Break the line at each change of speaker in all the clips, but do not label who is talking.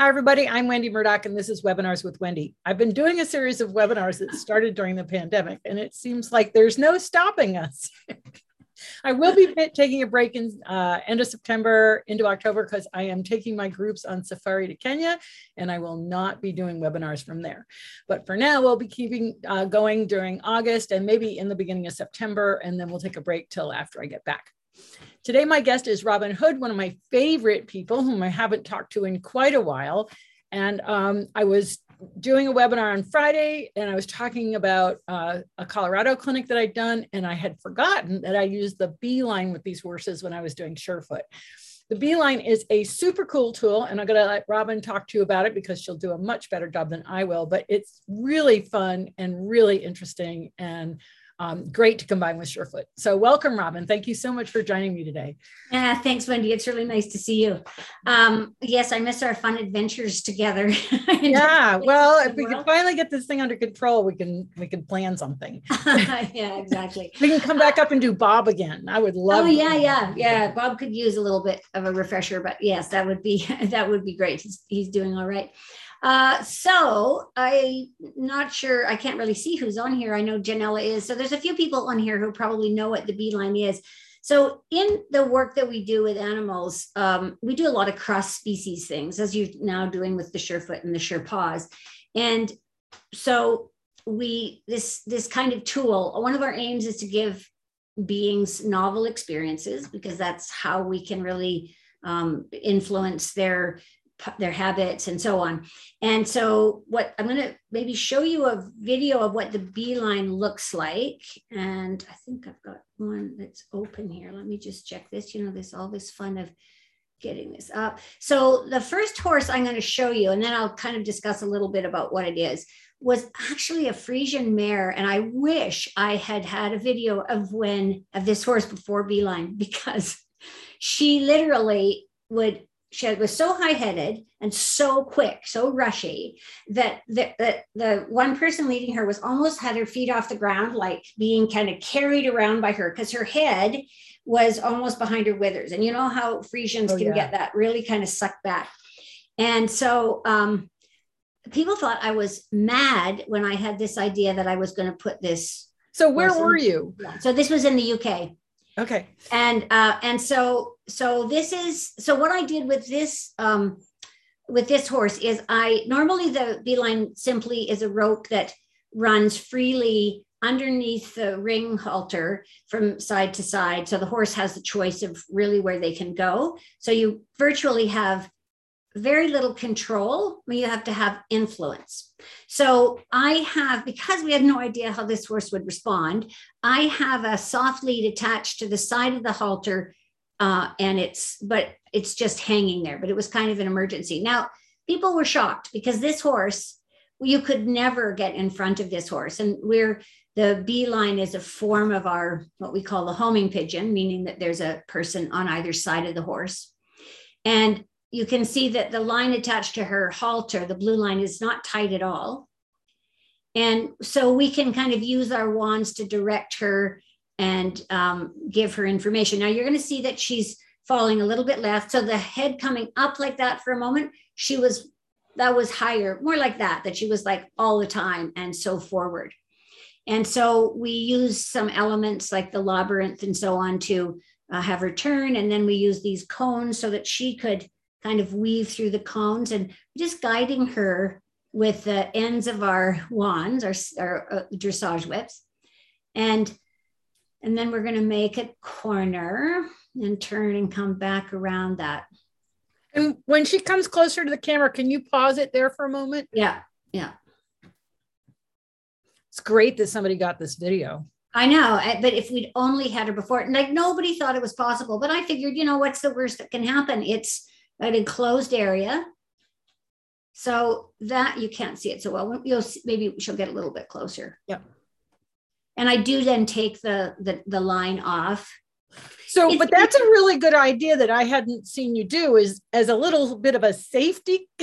Hi, everybody. I'm Wendy Murdoch, and this is Webinars with Wendy. I've been doing a series of webinars that started during the pandemic, and it seems like there's no stopping us. I will be taking a break in uh, end of September into October because I am taking my groups on safari to Kenya, and I will not be doing webinars from there. But for now, we'll be keeping uh, going during August and maybe in the beginning of September, and then we'll take a break till after I get back. Today, my guest is Robyn Hood, one of my favorite people whom I haven't talked to in quite a while. And um, I was doing a webinar on Friday and I was talking about uh, a Colorado clinic that I'd done. And I had forgotten that I used the Beeline with these horses when I was doing Surefoot. The Beeline is a super cool tool, and I'm going to let Robyn talk to you about it because she'll do a much better job than I will. But it's really fun and really interesting. And um, great to combine with Surefoot. So welcome, Robyn. Thank you so much for joining me today.
Yeah, thanks, Wendy. It's really nice to see you. Um, yes, I miss our fun adventures together.
yeah, well, if we can finally get this thing under control, we can we can plan something.
yeah, exactly.
we can come back up and do Bob again. I would love.
Oh yeah, yeah, yeah. Bob could use a little bit of a refresher, but yes, that would be that would be great. He's he's doing all right. Uh, so I'm not sure, I can't really see who's on here. I know Janella is. So there's a few people on here who probably know what the beeline is. So in the work that we do with animals, um, we do a lot of cross species things, as you're now doing with the Surefoot and the sure Surepaws. And so we this this kind of tool, one of our aims is to give beings novel experiences because that's how we can really um, influence their their habits and so on. And so what I'm going to maybe show you a video of what the beeline looks like. And I think I've got one that's open here. Let me just check this. You know, there's all this fun of getting this up. So the first horse I'm going to show you, and then I'll kind of discuss a little bit about what it is, was actually a Friesian mare. And I wish I had had a video of when, of this horse before beeline, because she literally would she was so high-headed and so quick, so rushy that the, that the one person leading her was almost had her feet off the ground, like being kind of carried around by her because her head was almost behind her withers. And you know how Friesians oh, can yeah. get that really kind of sucked back. And so um, people thought I was mad when I had this idea that I was going to put this.
So where were you?
Yeah. So this was in the UK.
Okay.
And uh, and so so this is so what I did with this um, with this horse is I normally the beeline simply is a rope that runs freely underneath the ring halter from side to side. So the horse has the choice of really where they can go. So you virtually have very little control you have to have influence. So I have, because we had no idea how this horse would respond, I have a soft lead attached to the side of the halter, uh, and it's, but it's just hanging there. But it was kind of an emergency. Now, people were shocked because this horse, you could never get in front of this horse. And we're, the beeline is a form of our, what we call the homing pigeon, meaning that there's a person on either side of the horse. And you can see that the line attached to her halter, the blue line, is not tight at all. And so we can kind of use our wands to direct her and um, give her information. Now you're going to see that she's falling a little bit left. So the head coming up like that for a moment, she was, that was higher, more like that, that she was like all the time and so forward. And so we use some elements like the labyrinth and so on to uh, have her turn. And then we use these cones so that she could kind of weave through the cones and just guiding her with the ends of our wands, our, our uh, dressage whips. And, and then we're going to make a corner and turn and come back around that.
And when she comes closer to the camera, can you pause it there for a moment?
Yeah. Yeah.
It's great that somebody got this video.
I know, but if we'd only had her before, like nobody thought it was possible. But I figured, you know, what's the worst that can happen? It's an enclosed area. So that you can't see it so well. You'll see, maybe she'll get a little bit closer.
Yep.
And I do then take the the, the line off.
So, it's, but that's a really good idea that I hadn't seen you do is as a little bit of a safety.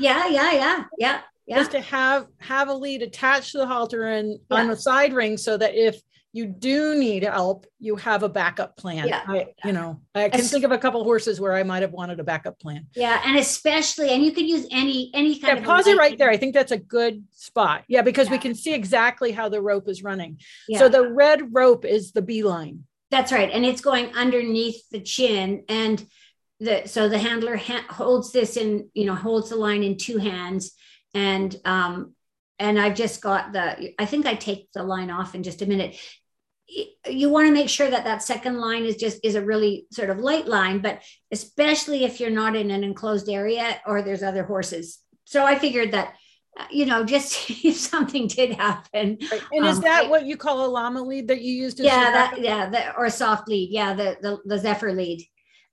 yeah, yeah, yeah, yeah, yeah.
Just to have have a lead attached to the halter and yeah. on the side ring so that if you do need help, you have a backup plan.
Yeah.
I, you know, I can think of a couple horses where I might have wanted a backup plan.
Yeah, and especially, and you could use any any kind
Yeah,
of
pause it right there. I think that's a good spot. Yeah, because we can see exactly how the rope is running.
Yeah.
So the red rope is the beeline.
That's right, and it's going underneath the chin, and the so the handler ha- holds this in, you know, holds the line in two hands, and um, and I've just got the. I think I take the line off in just a minute. You want to make sure that that second line is just is a really sort of light line, but especially if you're not in an enclosed area or there's other horses. So I figured that, uh, you know, just if something did happen,
Right. And is
Um,
that
I-
what you call a llama lead that you used?
yeah that yeah the, or a soft lead yeah the, the the zephyr lead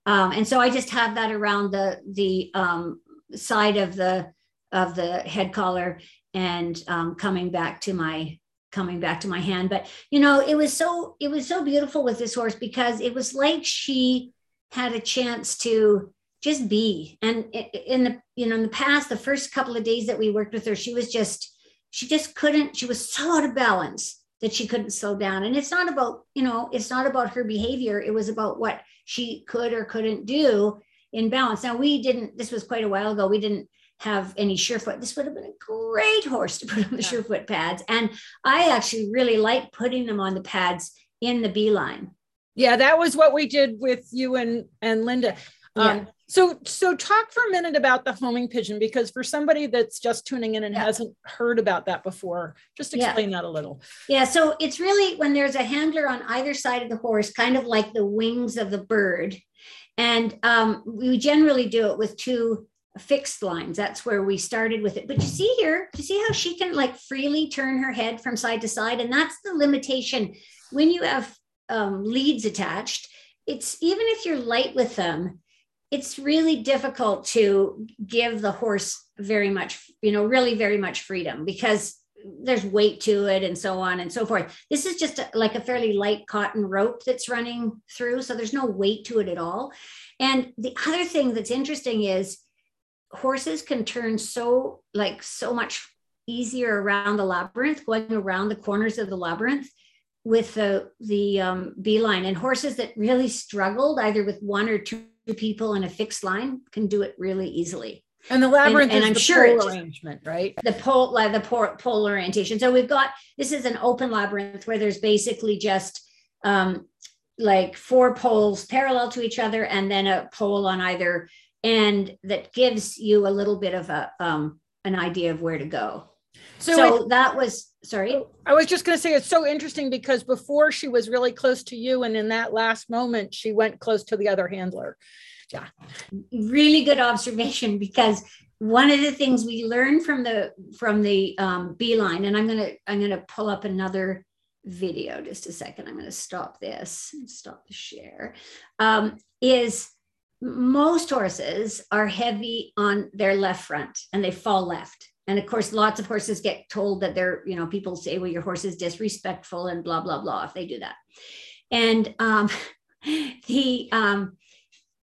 um and so i just have that around the the um side of the of the head collar and um coming back to my coming back to my hand but you know it was so it was so beautiful with this horse because it was like she had a chance to just be. And in the you know in the past the first couple of days that we worked with her she was just she just couldn't she was so out of balance that she couldn't slow down. And it's not about you know it's not about her behavior. It was about what she could or couldn't do in balance. Now we didn't this was quite a while ago. We didn't have any surefoot this would have been a great horse to put on the
Yeah.
surefoot pads and i actually really like putting them on the pads in the beeline
Yeah, that was what we did with you and and Linda. Um,
Yeah.
So so talk for a minute about the homing pigeon because for somebody that's just tuning in and
Yeah.
hasn't heard about that before, just
Yeah.
explain that a little.
Yeah, so it's really when there's a handler on either side of the horse, kind of like the wings of the bird. And um, we generally do it with two fixed lines. That's where we started with it. But you see here, you see how she can like freely turn her head from side to side? And that's the limitation. When you have um, leads attached, it's even if you're light with them, it's really difficult to give the horse very much, you know, really very much freedom because there's weight to it and so on and so forth. This is just a, like a fairly light cotton rope that's running through. So there's no weight to it at all. And the other thing that's interesting is horses can turn so like so much easier around the labyrinth, going around the corners of the labyrinth with the the um, beeline. And horses that really struggled either with one or two people in a fixed line can do it really easily
And the labyrinth
and
is
I'm
the
sure
pole arrangement, right?
the pole like the pole, pole orientation so we've got this is an open labyrinth where there's basically just um like four poles parallel to each other and then a pole on either end that gives you a little bit of a um an idea of where to go.
So,
so, that was sorry?
I was just going to say it's so interesting because before she was really close to you, and in that last moment, she went close to the other handler.
Yeah, really good observation because one of the things we learned from the from the um, beeline and i'm gonna i'm gonna pull up another video just a second i'm gonna stop this and stop the share um, is most horses are heavy on their left front and they fall left. And of course lots of horses get told that they're you know people say well your horse is disrespectful and blah blah blah if they do that. And um, the um,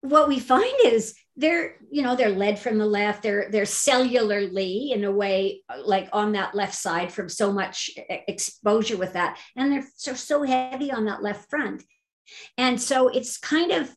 what we find is they're you know they're led from the left they're they're cellularly in a way like on that left side from so much exposure with that. And they're so, so heavy on that left front. And so it's kind of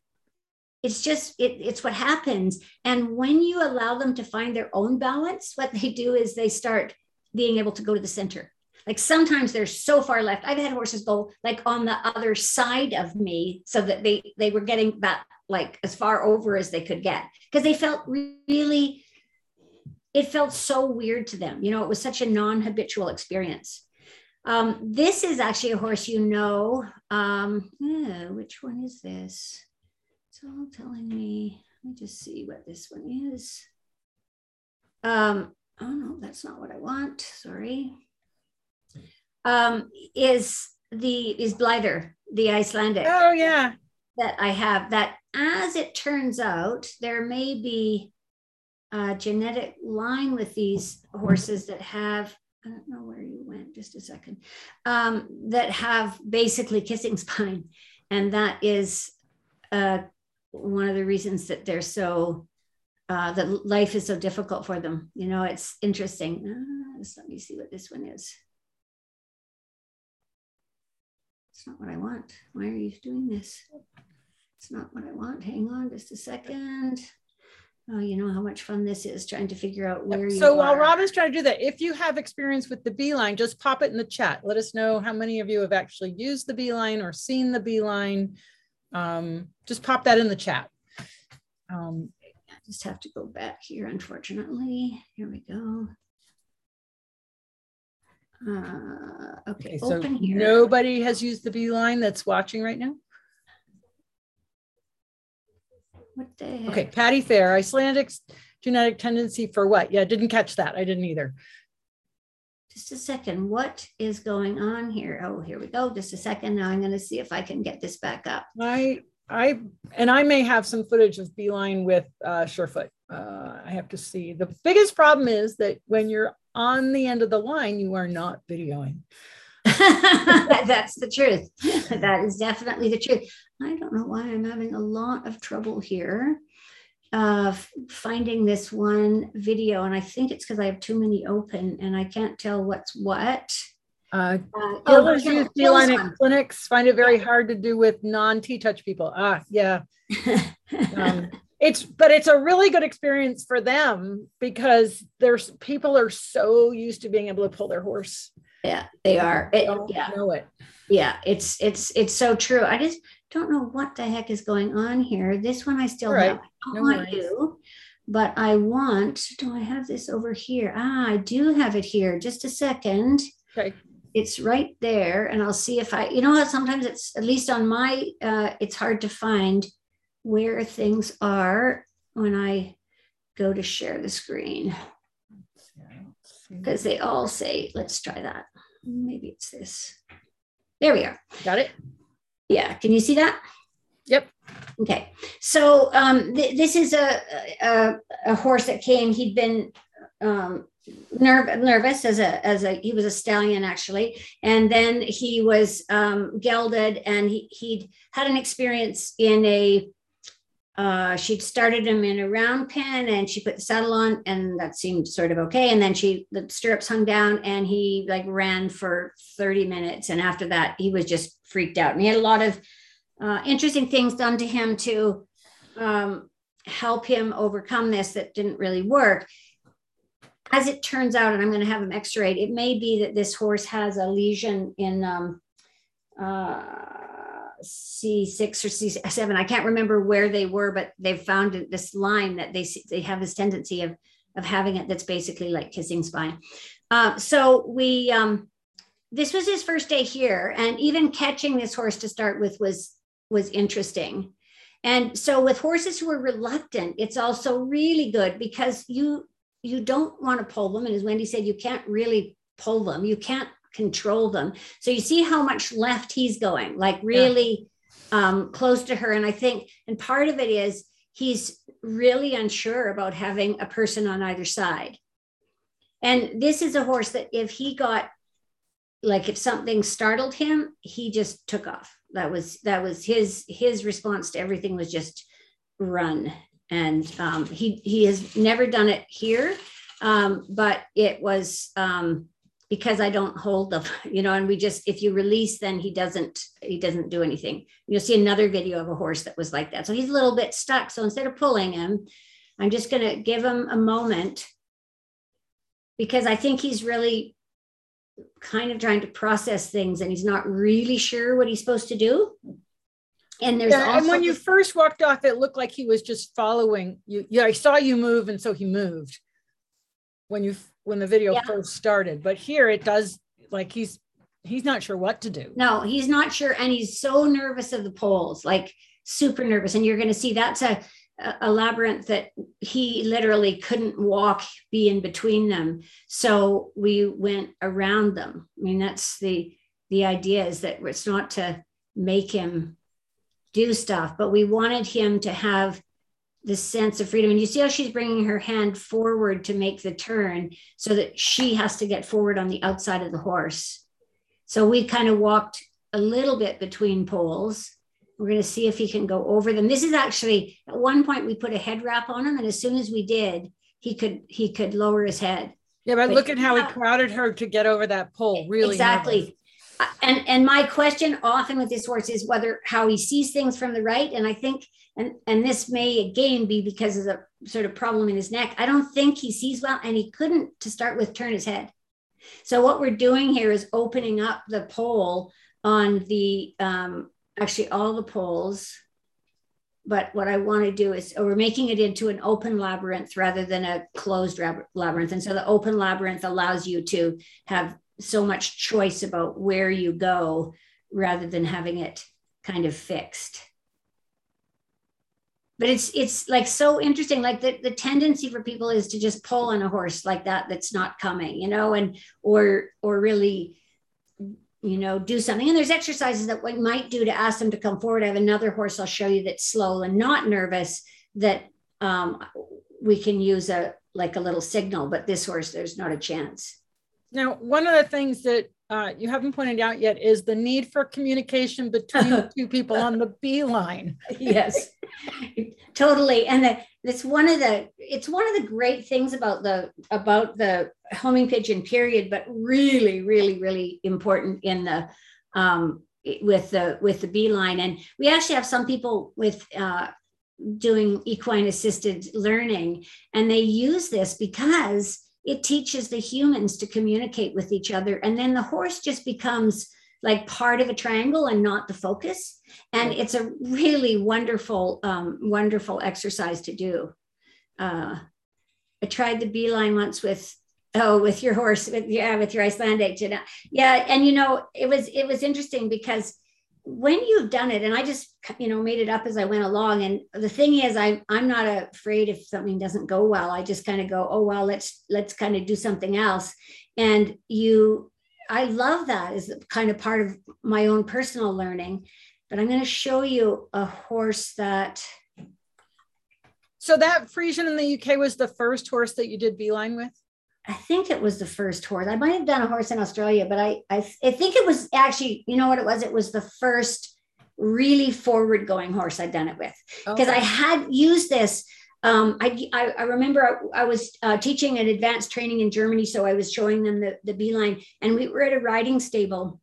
it's just it, it's what happens. And when you allow them to find their own balance what they do is they start being able to go to the center. Like sometimes they're so far left. I've had horses go like on the other side of me so that they they were getting that like as far over as they could get. Because they felt really it felt so weird to them. You know it was such a non-habitual experience. Um, this is actually a horse you know um, yeah, which one is this it's all telling me. Let me just see what this one is. Um, oh no that's not what i want. Sorry. Um, is the is blighter the icelandic
Oh yeah,
that I have that as it turns out, there may be a genetic line with these horses that have, I don't know where you went, just a second, um, that have basically kissing spine. And that is uh, one of the reasons that they're so, uh, that life is so difficult for them. You know, it's interesting. Uh, let's- me see what this one is. It's not what I want. Why are you doing this? It's not what I want. Hang on just a second. Oh, you know how much fun this is trying to figure out where you
So while
are.
Robyn's trying to do that, if you have experience with the Beeline, just pop it in the chat. Let us know how many of you have actually used the Beeline or seen the Beeline. Um, just pop that in the chat. Um,
I just have to go back here, unfortunately. Here we go. Uh, okay,
okay, so
open here.
nobody has used the Beeline that's watching right now.
What the heck?
Okay, Patty Fair, Icelandic genetic tendency for what? Yeah, didn't catch that. I didn't either.
Just a second. What is going on here? Oh, here we go. Just a second. Now I'm going to see if I can get this back up.
I, I, and I may have some footage of Beeline with uh, Surefoot. Uh, I have to see. The biggest problem is that when you're on the end of the line, you are not videoing.
That's the truth. That is definitely the truth. I don't know why I'm having a lot of trouble here uh, finding this one video. And I think it's because I have too many open and I can't tell what's what.
Uh,
Uh,
Gil has
Gil-
used at clinics, find it very hard to do with non-TTouch people. Ah, yeah. Um, it's, but it's a really good experience for them because there's people are so used to being able to pull their horse.
yeah, they are. It-
Don't
yeah.
know it.
yeah it's it's it's so true i just don't know what the heck is going on here. This one i still
right.
have. i don't
No
want
worries.
you but i want do i have this over here? Ah i do have it here. Just a second.
Okay.
it's right there and i'll see if i you know how sometimes it's at least on my uh it's hard to find where things are when i go to share the screen. Because they all say let's try that. Maybe it's this. There we are.
Got it?
Yeah, can you see that?
Yep.
Okay, so um, th- this is a, a a horse that came. He'd been um, nerv- nervous as a as a he was a stallion actually, and then he was um, gelded, and he he'd had an experience in a. Uh, she'd started him in a round pen and she put the saddle on and that seemed sort of okay. And then she the stirrups hung down and he like ran for 30 minutes. And after that he was just freaked out. And he had a lot of uh, interesting things done to him to um, help him overcome this that didn't really work. As it turns out, and I'm going to have him x-rayed, it may be that this horse has a lesion in um, uh, C6 or C7. I can't remember where they were, but they've found this line that they they have this tendency of of having it that's basically like kissing spine. Uh, so we um, this was his first day here, and even catching this horse to start with was was interesting. And so with horses who are reluctant, it's also really good because you you don't want to pull them. And as Wendy said, you can't really pull them. You can't control them. So you see how much left he's going, like really um, close to her. And I think, and part of it is he's really unsure about having a person on either side. And this is a horse that if he got like if something startled him, he just took off. That was that was his his response to everything was just run. And um, he he has never done it here, um, but it was um, because I don't hold them, you know. And we just if you release, then he doesn't he doesn't do anything. You'll see another video of a horse that was like that. So he's a little bit stuck. So instead of pulling him, I'm just going to give him a moment because I think he's really kind of trying to process things and he's not really sure what he's supposed to do. And there's
Yeah,
also
and when you first walked off, it looked like he was just following you. Yeah, I saw you move, and so he moved when you when the video
Yeah.
first started. But here it does like he's he's not sure what to do.
no, he's not sure, and he's so nervous of the poles, like super nervous. And you're going to see that's a a labyrinth that he literally couldn't walk, be in between them. So we went around them. I mean, that's the the idea is that it's not to make him do stuff, but we wanted him to have this sense of freedom. And you see how she's bringing her hand forward to make the turn so that she has to get forward on the outside of the horse. So we kind of walked a little bit between poles. We're going to see if he can go over them. This is actually at one point we put a head wrap on him, and as soon as we did, he could he could lower his head.
Yeah, but
But
look at how he crowded her to get over that pole. Really,
exactly. And and my question often with this horse is whether how he sees things from the right. And i think and and this may again be because of the sort of problem in his neck. I don't think he sees well and he couldn't to start with turn his head. So what we're doing here is opening up the pole on the um, actually all the poles but what I want to do is oh, we're making it into an open labyrinth rather than a closed labyrinth. And so the open labyrinth allows you to have so much choice about where you go rather than having it kind of fixed. But it's it's like so interesting. Like the, the tendency for people is to just pull on a horse like that that's not coming, you know, and or or really you know, do something. And there's exercises that we might do to ask them to come forward. I have another horse I'll show you that's slow and not nervous that um, we can use a like a little signal, but this horse, there's not a chance.
Now, one of the things that uh, you haven't pointed out yet is the need for communication between two people on the B line.
yes, totally. And the, it's one of the it's one of the great things about the about the homing pigeon period, but really, really, really important in the um, with the with the beeline. And we actually have some people with uh, doing equine assisted learning, and they use this because it teaches the humans to communicate with each other. And then the horse just becomes like part of a triangle and not the focus. And it's a really wonderful um, wonderful exercise to do. Uh, i tried the beeline once with oh with your horse with yeah with your icelandic yeah and you know it was it was interesting because when you've done it and i just you know made it up as i went along. And the thing is i i'm not afraid if something doesn't go well. I just kind of go oh well let's let's kind of do something else. And you i love that as kind of part of my own personal learning. But i'm going to show you a horse that
so that Friesian in the uk was the first horse that you did beeline with
I think it was the first horse. I might have done a horse in Australia, but I, I, I think it was actually, you know what it was? It was the first really forward going horse I'd done it with because okay. I had used this. Um, I, I, I, remember I, I was uh, teaching an advanced training in Germany, so I was showing them the, the beeline, and we were at a riding stable,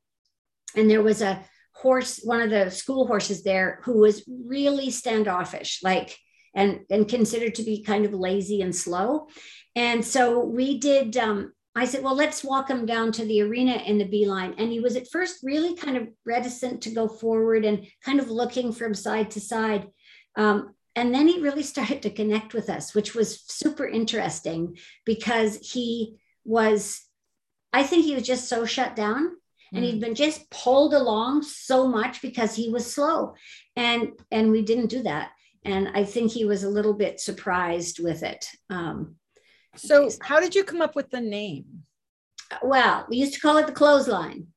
and there was a horse, one of the school horses there, who was really standoffish, like and and considered to be kind of lazy and slow. And so we did, um, I said, well, let's walk him down to the arena in the beeline. And he was at first really kind of reticent to go forward and kind of looking from side to side. Um, and then he really started to connect with us, which was super interesting because he was, I think he was just so shut down and he'd mm. been just pulled along so much because he was slow and and we didn't do that and i think he was a little bit surprised with it um,
so, how did you come up with the name?
Well, we used to call it the clothesline.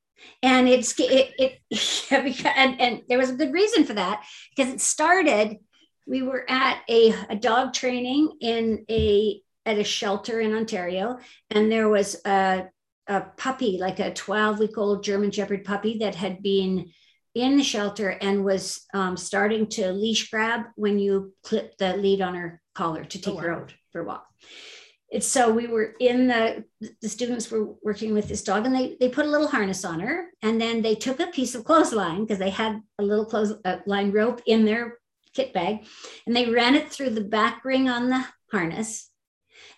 And it's it, it and, and there was a good reason for that because it started. We were at a, a dog training in a at a shelter in Ontario, and there was a, a puppy, like a 12 week old German Shepherd puppy that had been in the shelter and was um, starting to leash grab when you clip the lead on her collar to take oh, wow. her out for a walk it's so we were in the the students were working with this dog and they they put a little harness on her and then they took a piece of clothesline because they had a little clothesline rope in their kit bag and they ran it through the back ring on the harness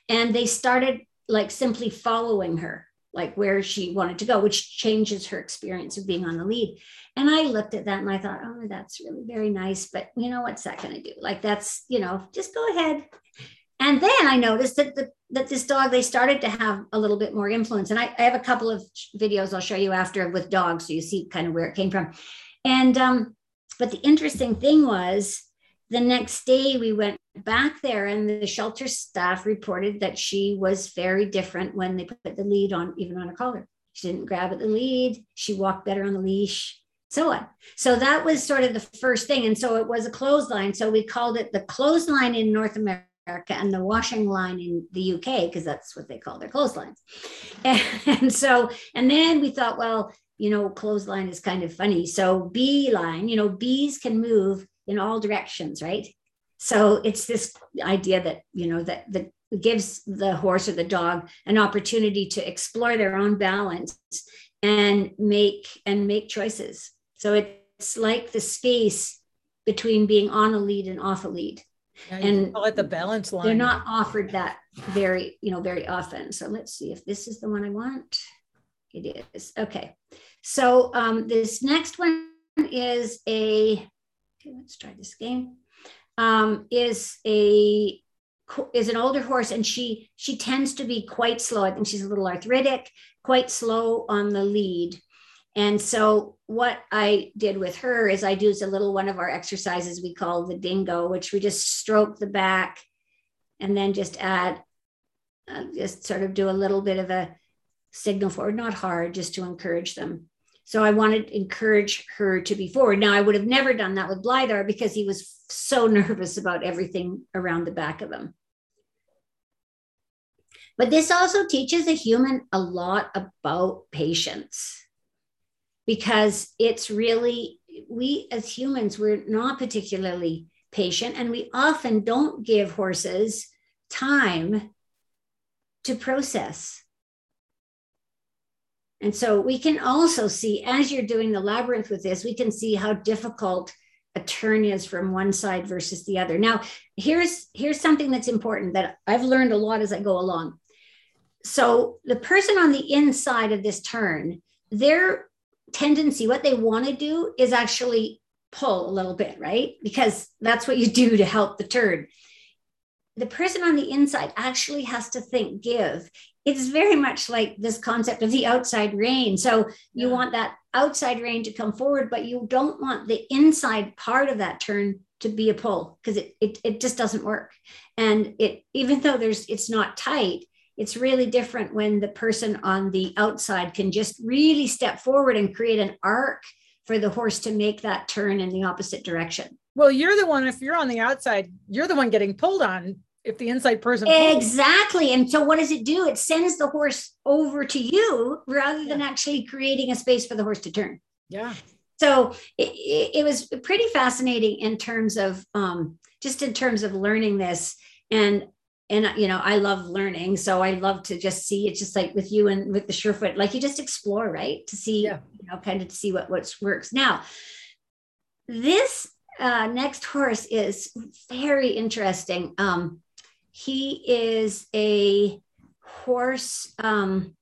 and they started like simply following her like where she wanted to go which changes her experience of being on the lead. And i looked at that and i thought oh that's really very nice but you know what's that going to do? Like that's you know just go ahead and then I noticed that the, that this dog they started to have a little bit more influence. And I, I, have a couple of videos I'll show you after with dogs, so you see kind of where it came from. And um, but the interesting thing was the next day we went back there, and the shelter staff reported that she was very different when they put the lead on, even on her collar. She didn't grab at the lead. She walked better on the leash so on. So that was sort of the first thing. And so it was a clothesline. So we called it the clothesline in North America America and the washing line in the UK, because that's what they call their clotheslines. And, and so, and then we thought, well, you know, clothesline is kind of funny. So bee line, you know, bees can move in all directions, right? So it's this idea that, you know, that that gives the horse or the dog an opportunity to explore their own balance and make and make choices. So it's like the space between being on a lead and off a lead.
Yeah, and call it the balance line.
They're not offered that very, you know, very often. So let's see if this is the one I want. It is. Okay. So um, this next one is a, okay, let's try this game, um, is a is an older horse and she she tends to be quite slow i think she's a little arthritic quite slow on the lead and so what i did with her is i used a little one of our exercises we call the dingo which we just stroke the back and then just add uh, just sort of do a little bit of a signal forward not hard just to encourage them so I wanted to encourage her to be forward. Now, I would have never done that with Blythar because he was so nervous about everything around the back of him. But this also teaches a human a lot about patience because it's really, we as humans, we're not particularly patient and we often don't give horses time to process and so we can also see, as you're doing the labyrinth with this, we can see how difficult a turn is from one side versus the other. Now, here's here's something that's important that I've learned a lot as I go along. So the person on the inside of this turn, their tendency, what they want to do is actually pull a little bit, right? Because that's what you do to help the turn. The person on the inside actually has to think give it's very much like this concept of the outside rein. So you yeah. want that outside rein to come forward, but you don't want the inside part of that turn to be a pull because it, it it just doesn't work. And it even though there's it's not tight, it's really different when the person on the outside can just really step forward and create an arc for the horse to make that turn in the opposite direction.
Well, you're the one, if you're on the outside, you're the one getting pulled on if the inside person
exactly. And so what does it do? It sends the horse over to you rather than yeah. actually creating a space for the horse to turn.
Yeah.
So it, it was pretty fascinating in terms of um, just in terms of learning this. And and you know i love learning so i love to just see it's just like with you and with the surefoot like you just explore right to see yeah. you know kind of to see what what works now this uh, next horse is very interesting um, he is a horse, um,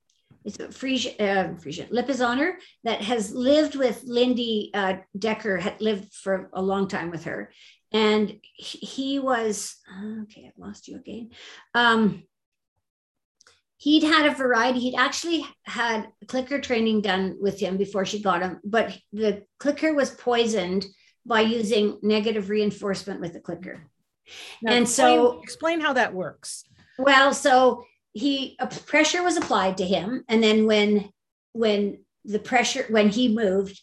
it's a Friesian, uh, Friesian Lipizzaner that has lived with Lindy uh, Decker, had lived for a long time with her. And he was, okay, I've lost you again. Um, he'd had a variety. He'd actually had clicker training done with him before she got him, but the clicker was poisoned by using negative reinforcement with the clicker.
Now and explain, so explain how that works.
Well, so he a pressure was applied to him, and then when when the pressure when he moved,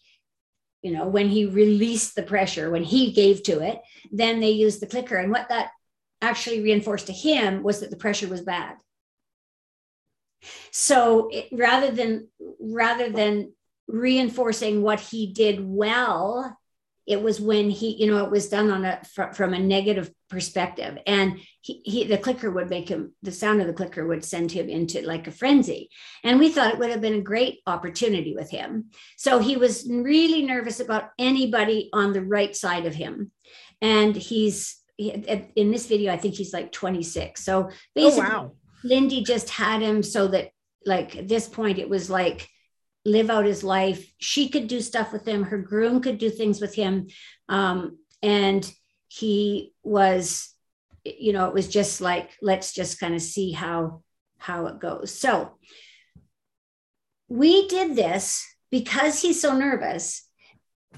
you know, when he released the pressure, when he gave to it, then they used the clicker, and what that actually reinforced to him was that the pressure was bad. So it, rather than rather than reinforcing what he did well it was when he you know it was done on a fr- from a negative perspective. And he, he the clicker would make him the sound of the clicker would send him into like a frenzy. And we thought it would have been a great opportunity with him. So he was really nervous about anybody on the right side of him. And he's in this video i think he's like 26 so oh, basically oh, wow. lindy just had him so that like at this point it was like live out his life. She could do stuff with him. Her groom could do things with him. Um, and he was, you know, it was just like, let's just kind of see how, how it goes. So we did this because he's so nervous.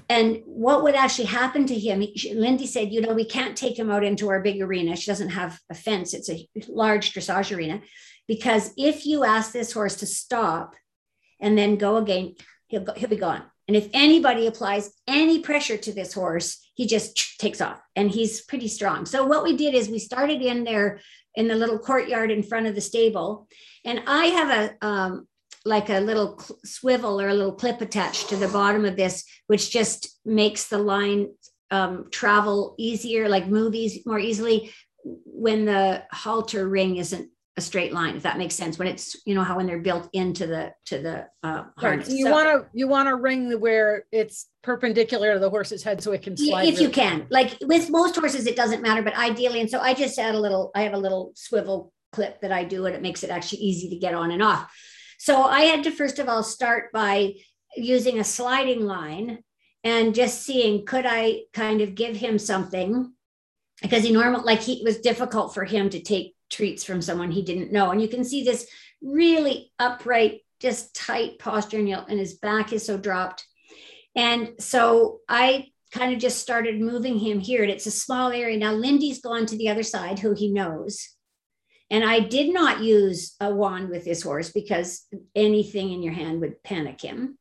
And what would actually happen to him? Lindy said, you know, we can't take him out into our big arena. She doesn't have a fence. It's a large dressage arena. Because if you ask this horse to stop, and then go again, he'll, go, he'll be gone. And if anybody applies any pressure to this horse, he just takes off and he's pretty strong. So, what we did is we started in there in the little courtyard in front of the stable. And I have a, um, like a little swivel or a little clip attached to the bottom of this, which just makes the line um, travel easier, like move easy, more easily when the halter ring isn't a straight line if that makes sense when it's you know how when they're built into the to the uh,
Right.
harness
So you
So-
want to you want to ring the where it's perpendicular to the horse's head so it can slide.
if you
really-
can like with most horses it doesn't matter but ideally and so i just add a little i have a little swivel clip that i do and it makes it actually easy to get on and off so i had to first of all start by using a sliding line and just seeing could i kind of give him something because he normal like he it was difficult for him to take treats from someone he didn't know and you can see this really upright just tight posture and, and his back is so dropped and so I kind of just started moving him here. And it's a small area. Now, Lindy's gone to the other side, who he knows. And I did not use a wand with this horse because anything in your hand would panic him.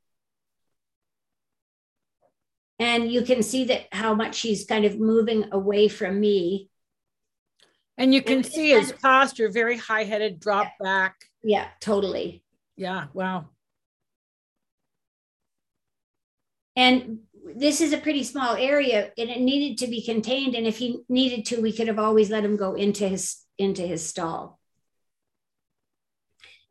And you can see that how much he's kind of moving away from me.
And you can
And
see his posture, very high headed, drop back.
Yeah, totally.
Yeah. Wow.
And this is a pretty small area and it needed to be contained. And if he needed to, we could have always let him go into his into his stall.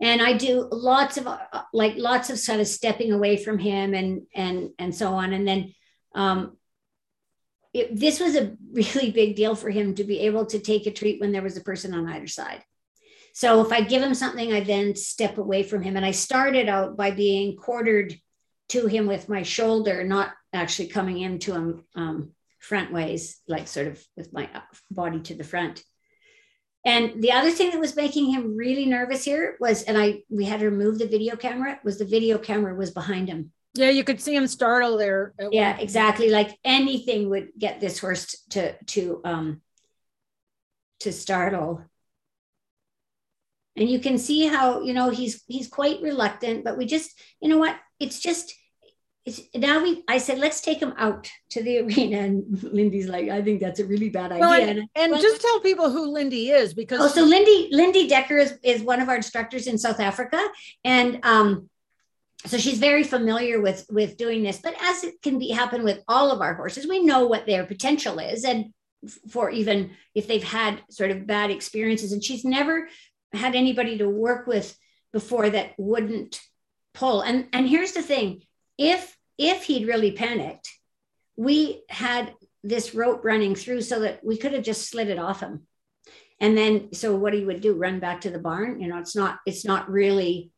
And I do lots of uh, like lots of sort of stepping away from him and and and so on. And then um it, this was a really big deal for him to be able to take a treat when there was a person on either side. So if I give him something, I then step away from him. And I started out by being quartered to him with my shoulder, not actually coming into him um, front ways, like sort of with my body to the front. And the other thing that was making him really nervous here was, and I we had to remove the video camera, was the video camera was behind him.
Yeah, you could see him startle there.
Yeah, exactly. Like anything would get this horse to to um to startle. And you can see how, you know, he's he's quite reluctant, but we just, you know what? It's just it's now we I said, let's take him out to the arena. And Lindy's like, I think that's a really bad idea.
Well,
And
and, and
well-
just tell people who Lindy is because
Oh, so Lindy Lindy Decker is, is one of our instructors in South Africa, and um, so she's very familiar with with doing this. But as it can be happen with all of our horses, we know what their potential is, and for even if they've had sort of bad experiences, and she's never had anybody to work with before that wouldn't pull. And and here's the thing: if if he'd really panicked, we had this rope running through so that we could have just slid it off him and then so what he would do run back to the barn you know it's not it's not really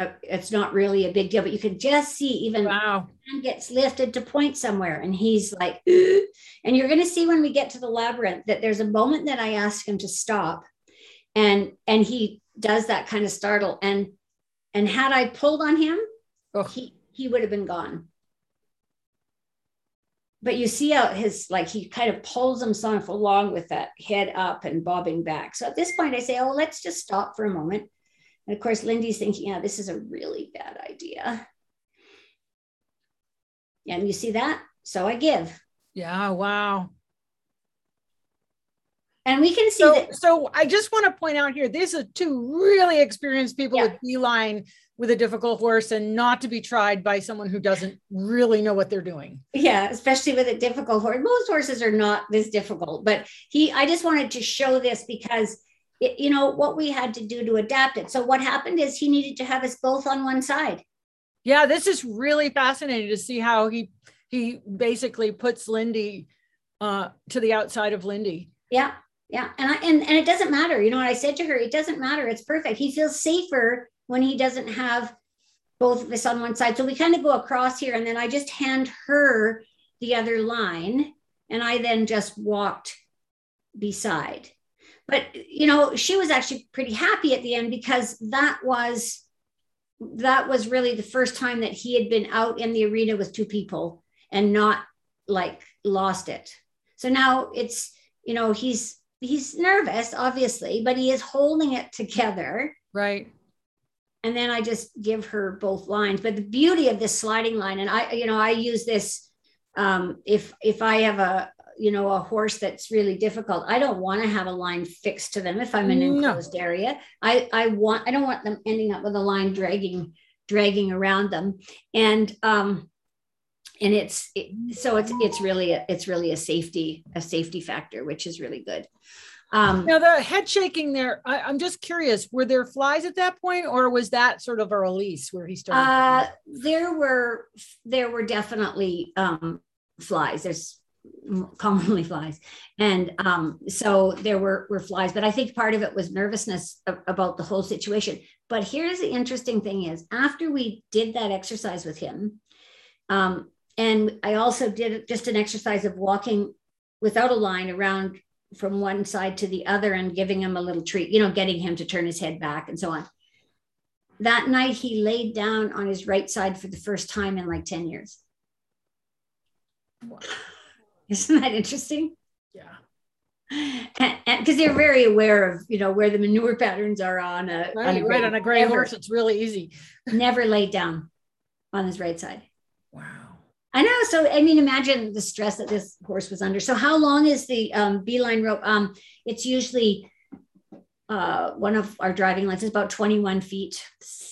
Uh, it's not really a big deal but you can just see even
wow.
gets lifted to point somewhere and he's like "Ugh." and you're going to see when we get to the labyrinth that there's a moment that i ask him to stop and and he does that kind of startle and and had i pulled on him
Ugh.
he he would have been gone but you see how his like he kind of pulls himself along with that head up and bobbing back so at this point i say oh let's just stop for a moment and of course lindy's thinking yeah this is a really bad idea and you see that so i give
Yeah. Wow.
and we can see
So,
that
so I just want to point out here, these are two really experienced people
Yeah.
with beeline with a difficult horse and not to be tried by someone who doesn't really know what they're doing.
yeah especially with a difficult horse most horses are not this difficult but he i just wanted to show this because it, you know what we had to do to adapt it so what happened is he needed to have us both on one side
Yeah, this is really fascinating to see how he he basically puts Lindy uh, to the outside of Lindy.
Yeah, yeah, and I and and it doesn't matter. You know what I said to her? It doesn't matter. It's perfect. He feels safer when he doesn't have both of us on one side. So we kind of go across here, and then I just hand her the other line, and I then just walked beside. But you know, she was actually pretty happy at the end because that was that was really the first time that he had been out in the arena with two people and not like lost it. So now it's you know he's he's nervous obviously but he is holding it together
Right.
and then i just give her both lines but the beauty of this sliding line and i you know i use this um if if i have a you know a horse that's really difficult i don't want to have a line fixed to them if i'm in an
No.
enclosed area i i want i don't want them ending up with a line dragging dragging around them and um and it's it, so it's it's really a, it's really a safety a safety factor which is really good Um,
now the head shaking there, I, am just curious, were there flies at that point or was that sort of a release where he started?
Uh, there were, there were definitely um, flies. There's commonly flies. And um, so there were, were flies, but I think part of it was nervousness about the whole situation. But here's the interesting thing is after we did that exercise with him, um, and I also did just an exercise of walking without a line around from one side to the other and giving him a little treat, you know, getting him to turn his head back and so on. That night, he laid down on his right side for the first time in like 10 years. Wow. Isn't that interesting?
Yeah.
Because they're very aware of, you know, where the manure patterns are on
a, right, on a, right, on a gray never, horse. It's really easy.
never laid down on his right side.
Wow.
I know. So, I mean, imagine the stress that this horse was under. So, how long is the um, beeline rope? Um, it's usually uh, one of our driving lines is about 21 feet,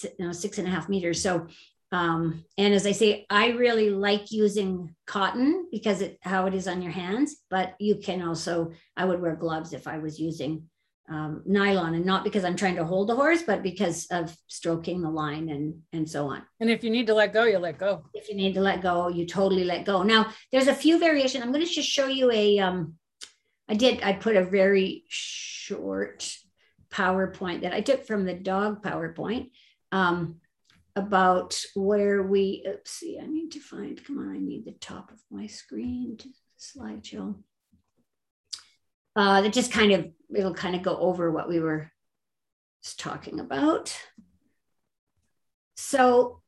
you know, six and a half meters. So, um, and as I say, I really like using cotton because it how it is on your hands. But you can also, I would wear gloves if I was using um, nylon and not because I'm trying to hold the horse, but because of stroking the line and and so on.
And if you need to let go, you let go.
If you need to let go, you totally let go. Now there's a few variation. I'm going to just show you a. Um, I did. I put a very short PowerPoint that I took from the dog PowerPoint um, about where we. Oops, see, I need to find. Come on, I need the top of my screen to slideshow uh, that just kind of it'll kind of go over what we were just talking about. So,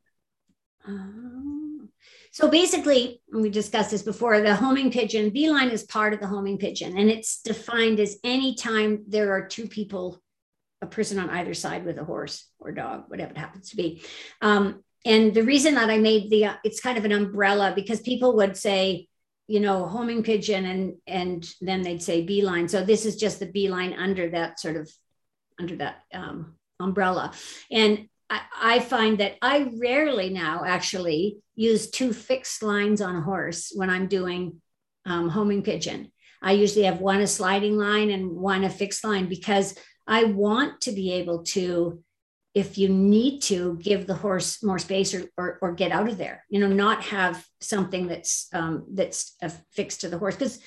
um, so basically, we discussed this before. The homing pigeon beeline is part of the homing pigeon, and it's defined as any time there are two people, a person on either side with a horse or dog, whatever it happens to be. Um, and the reason that I made the it's kind of an umbrella because people would say you know, homing pigeon and and then they'd say beeline. So this is just the beeline under that sort of under that um, umbrella. And I, I find that I rarely now actually use two fixed lines on a horse when I'm doing um, homing pigeon. I usually have one a sliding line and one a fixed line because I want to be able to if you need to give the horse more space or, or, or get out of there you know not have something that's um, that's affixed to the horse. Because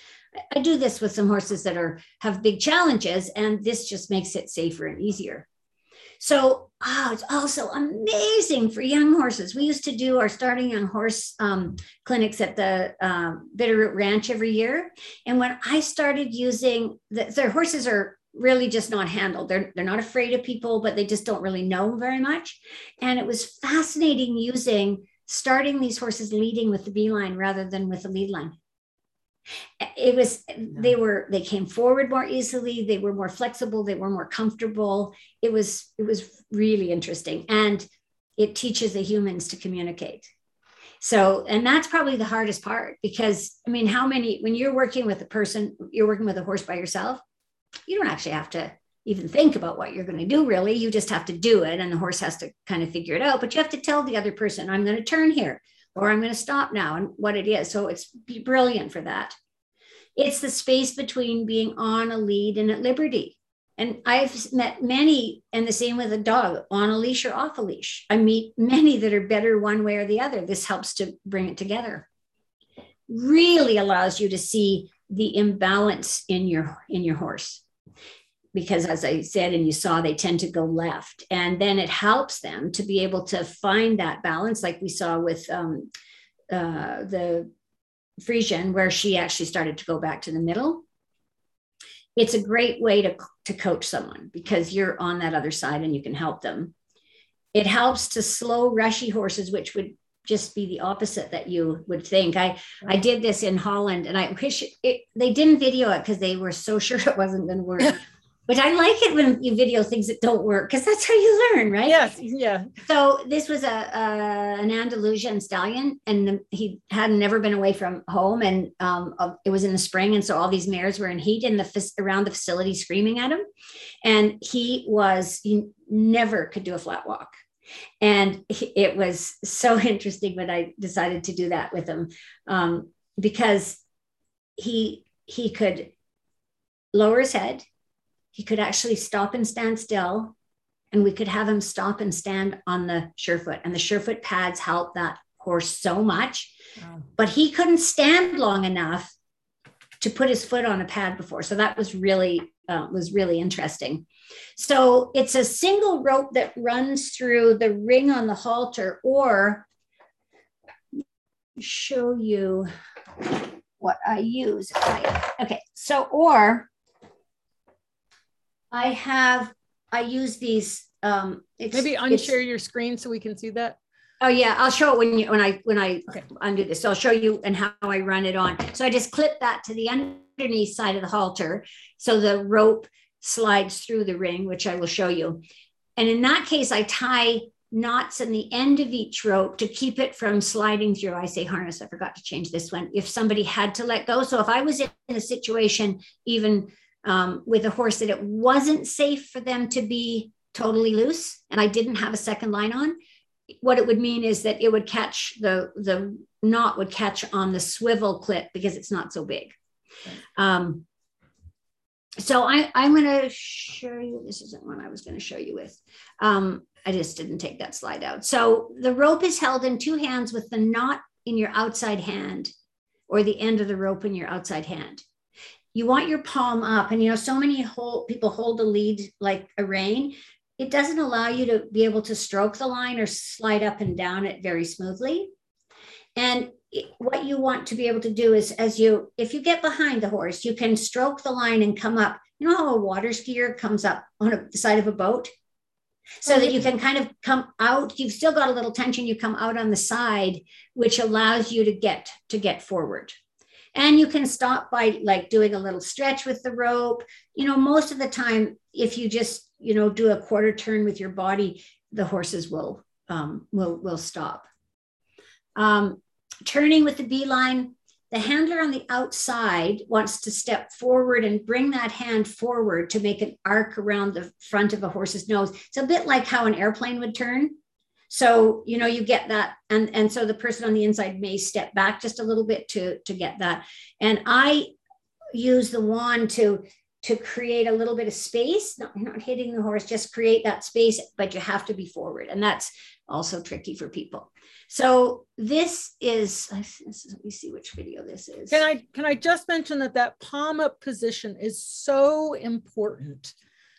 i do this with some horses that are have big challenges and this just makes it safer and easier. So oh, it's also amazing for young horses. We used to do our starting young horse um, clinics at the uh, bitterroot ranch every year. And when i started using the, their horses are really just not handled. They're, they're not afraid of people, but they just don't really know very much. And it was fascinating using starting these horses leading with the beeline rather than with the lead line. It was, they were, they came forward more easily. They were more flexible. They were more comfortable. It was, it was really interesting. And it teaches the humans to communicate. So, and that's probably the hardest part because I mean, how many, when you're working with a person, you're working with a horse by yourself, you don't actually have to even think about what you're going to do really. You just have to do it and the horse has to kind of figure it out but you have to tell the other person i'm going to turn here or i'm going to stop now and what it is. So it's brilliant for that. It's the space between being on a lead and at liberty. And i've met many and the same with a dog on a leash or off a leash. I meet many that are better one way or the other. This helps to bring it together. Really allows you to see the imbalance in your in your horse. Because as i said and you saw they tend to go left. And then it helps them to be able to find that balance like we saw with um, uh, the Friesian where she actually started to go back to the middle. It's a great way to, to coach someone because you're on that other side and you can help them. It helps to slow rushy horses which would just be the opposite that you would think. I I did this in Holland, and I wish it, they didn't video it because they were so sure it wasn't going to work. but I like it when you video things that don't work because that's how you learn, right?
Yes, yeah.
So this was a, a an Andalusian stallion, and he had never been away from home, and um, it was in the spring, and so all these mares were in heat in the around the facility screaming at him, and he was he never could do a flat walk and it was so interesting when I decided to do that with him um, because he he could lower his head he could actually stop and stand still and we could have him stop and stand on the surefoot and the surefoot pads help that horse so much wow. but he couldn't stand long enough to put his foot on a pad before so that was really uh, was really interesting so it's a single rope that runs through the ring on the halter or show you what I use. Okay, so or I have I use these. Um,
Maybe unshare your screen so we can see that.
Oh yeah, I'll show it when you when I when I okay. undo this. So I'll show you and how I run it on. So I just clip that to the underneath side of the halter, so the rope slides through the ring, which I will show you. And in that case, I tie knots in the end of each rope to keep it from sliding through. I say harness, I forgot to change this one. If somebody had to let go. So if I was in a situation, even um, with a horse that it wasn't safe for them to be totally loose and I didn't have a second line on, what it would mean is that it would catch the, the knot would catch on the swivel clip because it's not so big. Um, so I, I'm going to show you, this isn't one I was going to show you with. Um, I just didn't take that slide out. So the rope is held in two hands with the knot in your outside hand or the end of the rope in your outside hand. You want your palm up. And you know, so many hold, people hold the lead like a rein. It doesn't allow you to be able to stroke the line or slide up and down it very smoothly. And what you want to be able to do is as you if you get behind the horse you can stroke the line and come up. You know how a water skier comes up on a, the side of a boat? So that you can kind of come out you've still got a little tension you come out on the side which allows you to get to get forward. And you can stop by like doing a little stretch with the rope. You know most of the time if you just you know do a quarter turn with your body the horses will um, will will stop. Um, turning with the beeline the handler on the outside wants to step forward and bring that hand forward to make an arc around the front of a horse's nose. It's a bit like how an airplane would turn. So, you know, you get that. And, and so the person on the inside may step back just a little bit to, to get that. And I use the wand to to create a little bit of space, not, not hitting the horse, just create that space, but you have to be forward. And that's also tricky for people. So this is, let me see which video this is.
Can I, can I just mention that that palm up position is so important.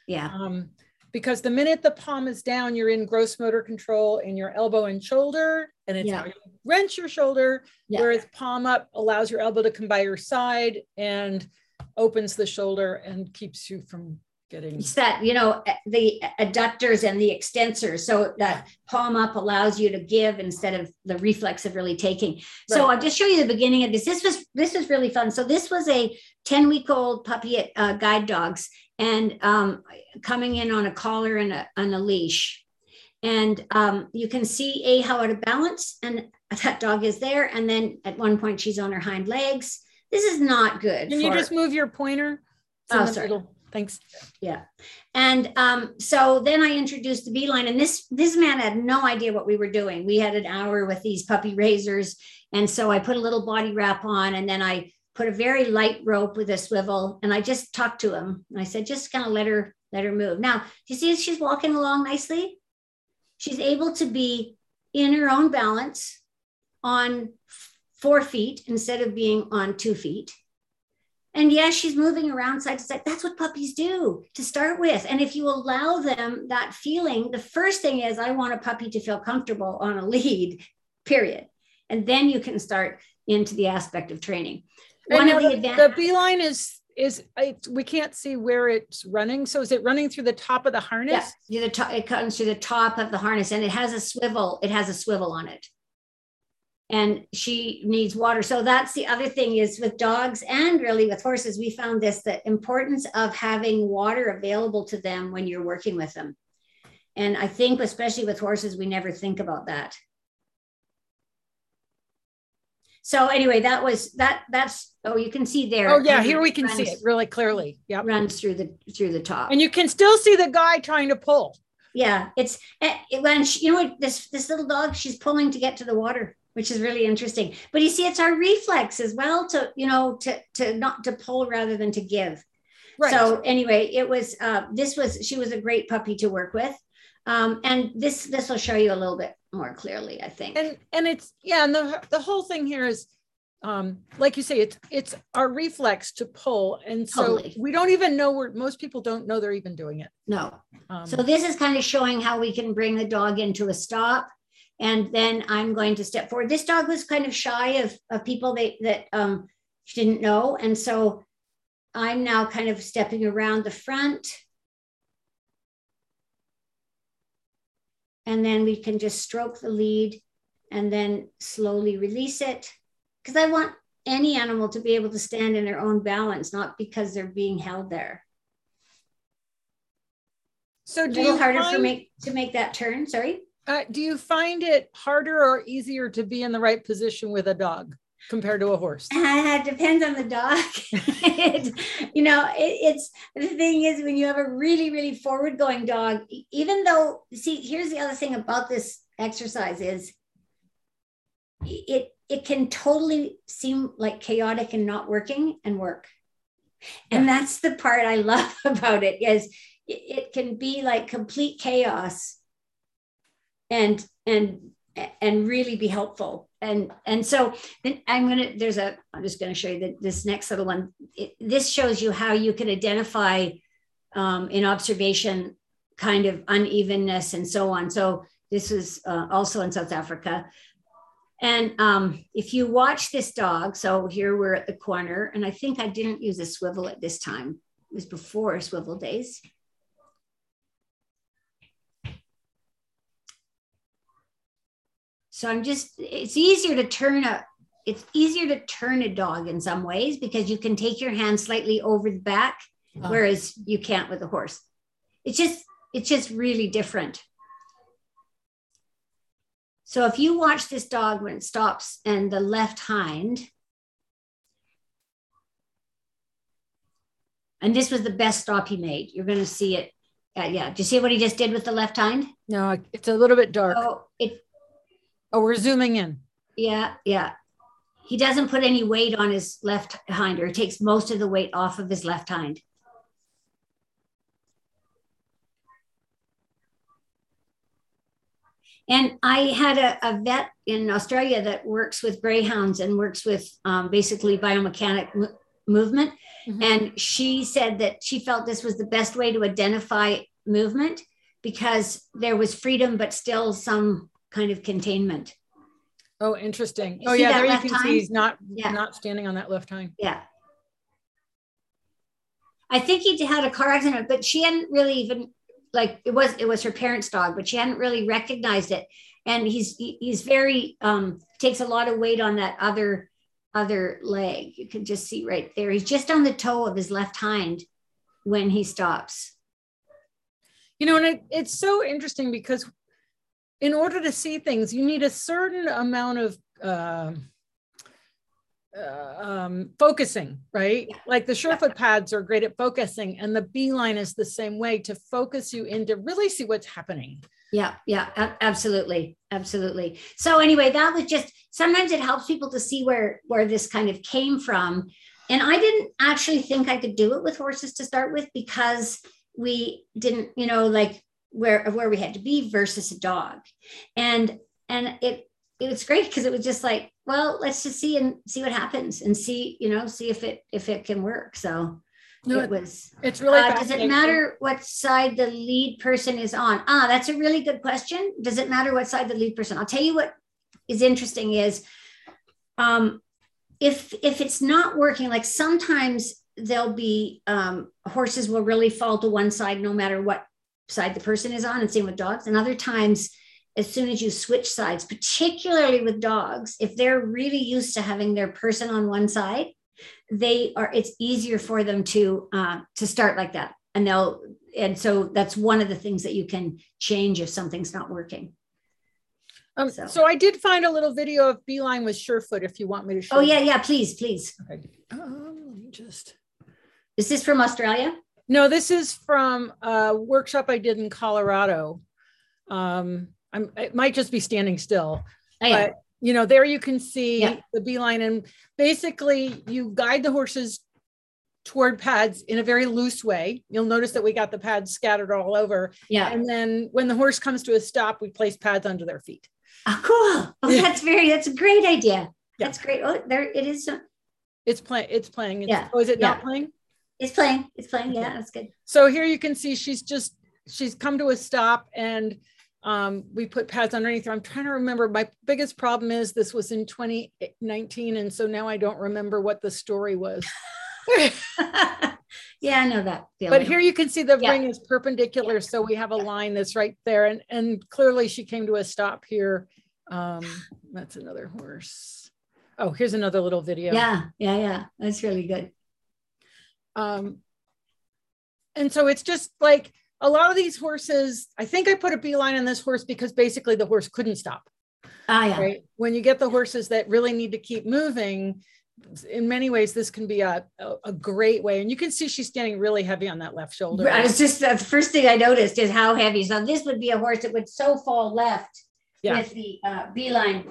Yeah. Um,
because the minute the palm is down, you're in gross motor control in your elbow and shoulder, and it's yeah. how you wrench your shoulder. Yeah. Whereas palm up allows your elbow to come by your side and opens the shoulder and keeps you from getting
it's that you know the adductors and the extensors so that palm up allows you to give instead of the reflex of really taking. Right. so i'll just show you the beginning of this. This was this was really fun. So this was a 10 week old puppy at uh, guide dogs and um, coming in on a collar and a, on a leash. And um, you can see a how out of balance and that dog is there and then at one point she's on her hind legs. This is not good
can you just move your pointer?
Oh sorry. middle.
Thanks.
Yeah. And um, so then I introduced the beeline, and this this man had no idea what we were doing. We had an hour with these puppy raisers, and so I put a little body wrap on, and then I put a very light rope with a swivel, and I just talked to him. And I said, just kind of let her let her move. Now, you see she's walking along nicely? She's able to be in her own balance on four feet instead of being on two feet. And yes, she's moving around side to side. That's what puppies do to start with. And if you allow them that feeling, the first thing is, I want a puppy to feel comfortable on a lead, period. And then you can start into the aspect of training.
One of the, the, advan- the beeline is is we can't see where it's running. So is it running through the top of the harness?
Yeah, the top, it comes through the top of the harness, and it has a swivel. It has a swivel on it and she needs water. So that's the other thing is with dogs and really with horses, we found this the importance of having water available to them when you're working with them. And I think especially with horses, we never think about that. So anyway, that was that that's oh you can see there.
Oh yeah, here we can runs, see it really clearly. Yeah.
Runs through the through the top.
And you can still see the guy trying to pull.
Yeah, it's it, when she, you know what this this little dog she's pulling to get to the water which is really interesting. But you see, it's our reflex as well to, you know, to, to not to pull rather than to give. Right. So anyway, it was uh, this was she was a great puppy to work with, um, and this this will show you a little bit more clearly, I think.
And and it's yeah, and the the whole thing here is um, like you say, it's it's our reflex to pull, and so totally. we don't even know where most people don't know they're even doing it.
No. Um, so this is kind of showing how we can bring the dog into a stop, and then I'm going to step forward. This dog was kind of shy of of people that that um, didn't know, and so I'm now kind of stepping around the front. And then we can just stroke the lead and then slowly release it because I want any animal to be able to stand in their own balance, not because they're being held there. So do you harder find, for make to make that turn? Sorry.
Uh, do you find it harder or easier to be in the right position with a dog compared to a horse?
Uh, it depends on the dog. it, you know, it, it's the thing is when you have a really, really forward going dog, even though, see, here's the other thing about this exercise is it it can totally seem like chaotic and not working and work and that's the part i love about it is it, it can be like complete chaos and and and really be helpful and and so then i'm gonna there's a i'm just gonna show you the, this next little one it, this shows you how you can identify um, in observation kind of unevenness and so on so this is uh, also in south africa and um, if you watch this dog, so here we're at the corner, and I think I didn't use a swivel at this time. It was before swivel days. So I'm just, it's easier to turn a, it's easier to turn a dog in some ways because you can take your hand slightly over the back, uh-huh. whereas you can't with a horse. It's just, it's just really different. So if you watch this dog when it stops and the left hind, and this was the best stop he made. You're going to see it. Uh, yeah. Do you see what he just did with the left hind?
No, it's a little bit dark.
Oh, it.
Oh, we're zooming in.
Yeah, yeah. He doesn't put any weight on his left hind, or he takes most of the weight off of his left hind. And I had a, a, vet in Australia that works with greyhounds and works with um, basically biomechanic mo- movement. Mm-hmm. And she said that she felt this was the best way to identify movement because there was freedom, but still some kind of containment.
Oh, interesting. You oh, yeah, there you can see he's not yeah. not standing on that left hind.
Yeah. I think he had a car accident, but she hadn't really even like it was it was her parents' dog, but she hadn't really recognized it. And he's he's very um, takes a lot of weight on that other other leg. You can just see right there. He's just on the toe of his left hind when he stops.
You know, and it, it's so interesting because in order to see things, you need a certain amount of uh, uh, um, focusing, right? Yeah. Like the Surefoot pads are great at focusing, and the beeline is the same way to focus you in to really see what's happening.
Yeah, yeah, absolutely, absolutely. So anyway, that was just sometimes it helps people to see where where this kind of came from, and I didn't actually think I could do it with horses to start with because we didn't, you know, like where where we had to be versus a dog, and and it it was great because it was just like well let's just see and see what happens and see you know see if it if it can work. So no, it was
it's really uh,
does it matter what side the lead person is on? Ah that's a really good question. Does it matter what side the lead person i'll tell you what is interesting is um if if it's not working like sometimes there'll be um horses will really fall to one side no matter what side the person is on and same with dogs. And other times as soon as you switch sides, particularly with dogs, if they're really used to having their person on one side, they are it's easier for them to uh, to start like that. And they'll and so that's one of the things that you can change if something's not working.
Um, so. so i did find a little video of beeline with surefoot if you want me to show
oh yeah yeah please please.
Okay. Um, let me just
is this from australia
no this is from a workshop i did in colorado um, I'm, it might just be standing still. Oh, yeah. But you know, there you can see yeah. the beeline, and basically you guide the horses toward pads in a very loose way. You'll notice that we got the pads scattered all over.
Yeah.
And then when the horse comes to a stop, we place pads under their feet.
Oh, cool. Oh, that's very, that's a great idea.
Yeah.
That's great. Oh, there it is.
It's playing, it's playing. It's,
Yeah,
Oh, is it not playing?
It's playing. It's playing. Yeah, that's good.
So here you can see she's just, she's come to a stop and um, we put pads underneath her. I'm trying to remember. My biggest problem is this was in 2019. And so now I don't remember what the story was.
yeah, I know that feeling.
But here you can see the
Yeah.
ring is perpendicular. So we have a line that's right there. And, and clearly she came to a stop here. Um, that's another horse. Oh, here's another little video.
Yeah, yeah, yeah. That's really good.
Um, and so it's just like a lot of these horses, I think I put a beeline on this horse because basically the horse couldn't stop.
Ah, yeah.
Right. When you get the horses that really need to keep moving, in many ways, this can be a, a, great way. And you can see she's standing really heavy on that left shoulder.
I was just the first thing I noticed is how heavy. So this would be a horse that would so fall left
Yeah.
with the uh, beeline.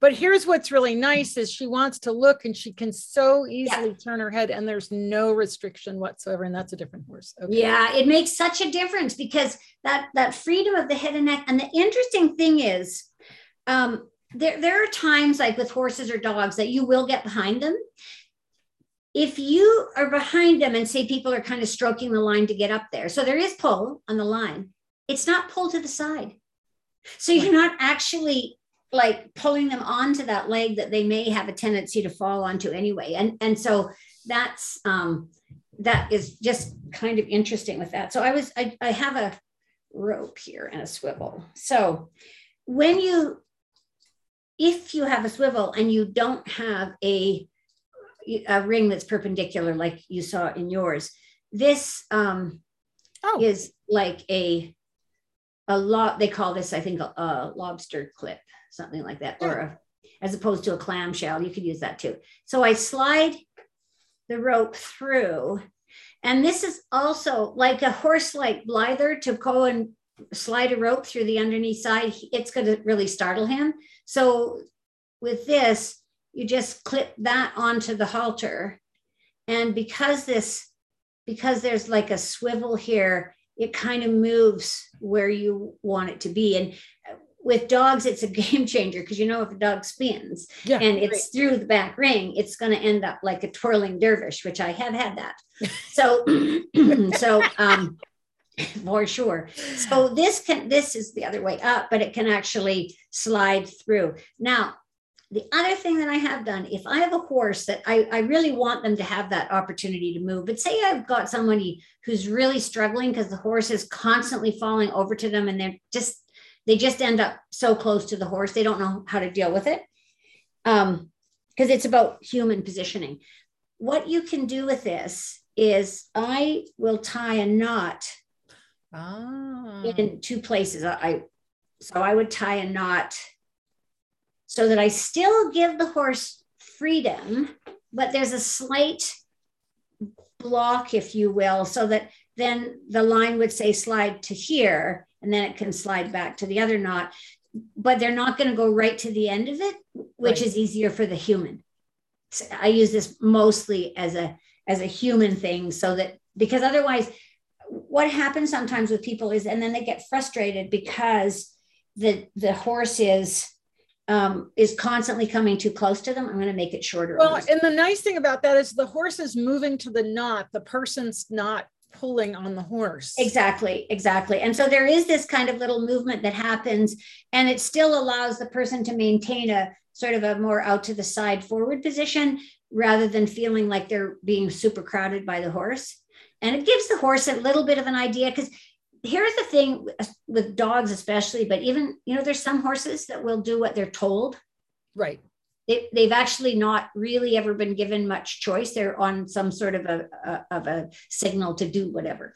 But here's what's really nice is she wants to look and she can so easily turn her head and there's no restriction whatsoever. And that's a different horse. Okay.
Yeah, it makes such a difference because that that freedom of the head and neck. And the interesting thing is, um, there there are times like with horses or dogs that you will get behind them. If you are behind them and say people are kind of stroking the line to get up there, so there is pull on the line. It's not pull to the side, so you're not actually like pulling them onto that leg that they may have a tendency to fall onto anyway. And and so that's um that is just kind of interesting with that. So I was I, I have a rope here and a swivel. So when you if you have a swivel and you don't have a a ring that's perpendicular like you saw in yours, this um
Oh,
is like a a lot they call this i think a, a lobster clip something like that or a, as opposed to a clamshell you could use that too. So i slide the rope through and this is also like a horse like blither to go and slide a rope through the underneath side. It's going to really startle him. So with this you just clip that onto the halter and because this because there's like a swivel here, it kind of moves where you want it to be. And with dogs, it's a game changer because you know if a dog spins
yeah.
and it's through the back ring, it's going to end up like a twirling dervish, which I have had that. So, so um, for sure. So this can this is the other way up, but it can actually slide through. Now, the other thing that I have done, if I have a horse that I, I really want them to have that opportunity to move, but say I've got somebody who's really struggling because the horse is constantly falling over to them and they're just they just end up so close to the horse they don't know how to deal with it. Um because it's about human positioning. What you can do with this is i will tie a knot
Ah.
in two places. I, I so i would tie a knot so that i still give the horse freedom but there's a slight block if you will so that then the line would say slide to here and then it can slide back to the other knot but they're not going to go right to the end of it which
Right.
is easier for the human So i use this mostly as a as a human thing so that because otherwise what happens sometimes with people is and then they get frustrated because the the horse is um, is constantly coming too close to them i'm going to make it shorter
Well, and the nice thing about that is the horse is moving to the knot. The person's not pulling on the horse.
Exactly, exactly. And so there is this kind of little movement that happens, and it still allows the person to maintain a sort of a more out to the side forward position rather than feeling like they're being super crowded by the horse. And it gives the horse a little bit of an idea because here's the thing with dogs, especially, but even, you know, there's some horses that will do what they're told.
Right.
They, they've actually not really ever been given much choice. They're on some sort of a, a of a signal to do whatever,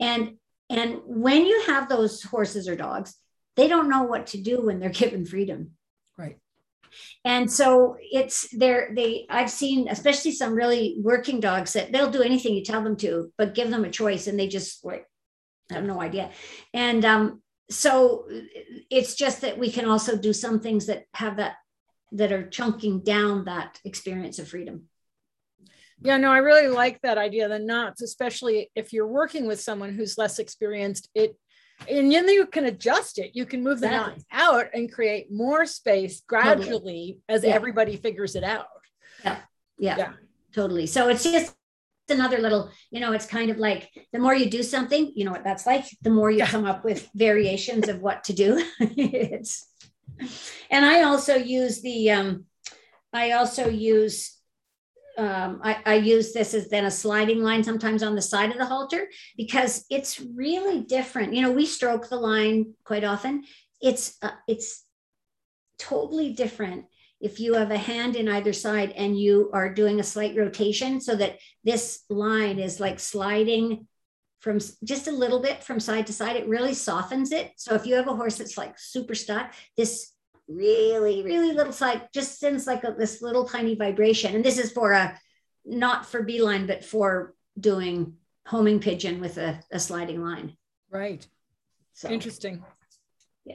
and and when you have those horses or dogs, they don't know what to do when they're given freedom.
Right.
And so it's there. They I've seen especially some really working dogs that they'll do anything you tell them to, but give them a choice and they just like have no idea. And um, so it's just that we can also do some things that have that that are chunking down that experience of freedom.
Yeah, no, I really like that idea. The knots, especially if you're working with someone who's less experienced, it and then you can adjust it. You can move the
Exactly.
knots out and create more space gradually as
Yeah.
everybody figures it out.
Yeah.
Yeah.
Totally. So it's just another little, you know, it's kind of like the more you do something, you know what that's like, the more you
Yeah.
come up with variations of what to do. it's and I also use the um I also use um, I, I use this as then a sliding line sometimes on the side of the halter because it's really different. You know, we stroke the line quite often. It's uh, it's totally different if you have a hand in either side and you are doing a slight rotation so that this line is like sliding from just a little bit from side to side, it really softens it. So if you have a horse that's like super stuck, this really, really little side just sends like a, this little tiny vibration. And this is for a not for beeline, but for doing homing pigeon with a, a sliding line.
Right.
So
Interesting.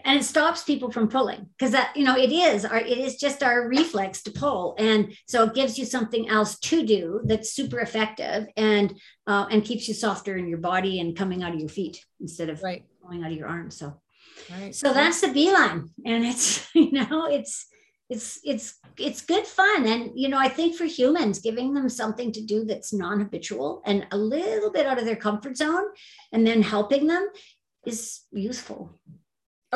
And it stops people from pulling because that you know it is our it is just our reflex to pull. And so it gives you something else to do that's super effective and uh, and keeps you softer in your body and coming out of your feet instead of
Right.
going out of your arms. So
Right.
so that's the beeline. And it's you know it's it's it's it's good fun. And you know i think for humans giving them something to do that's non-habitual and a little bit out of their comfort zone and then helping them is useful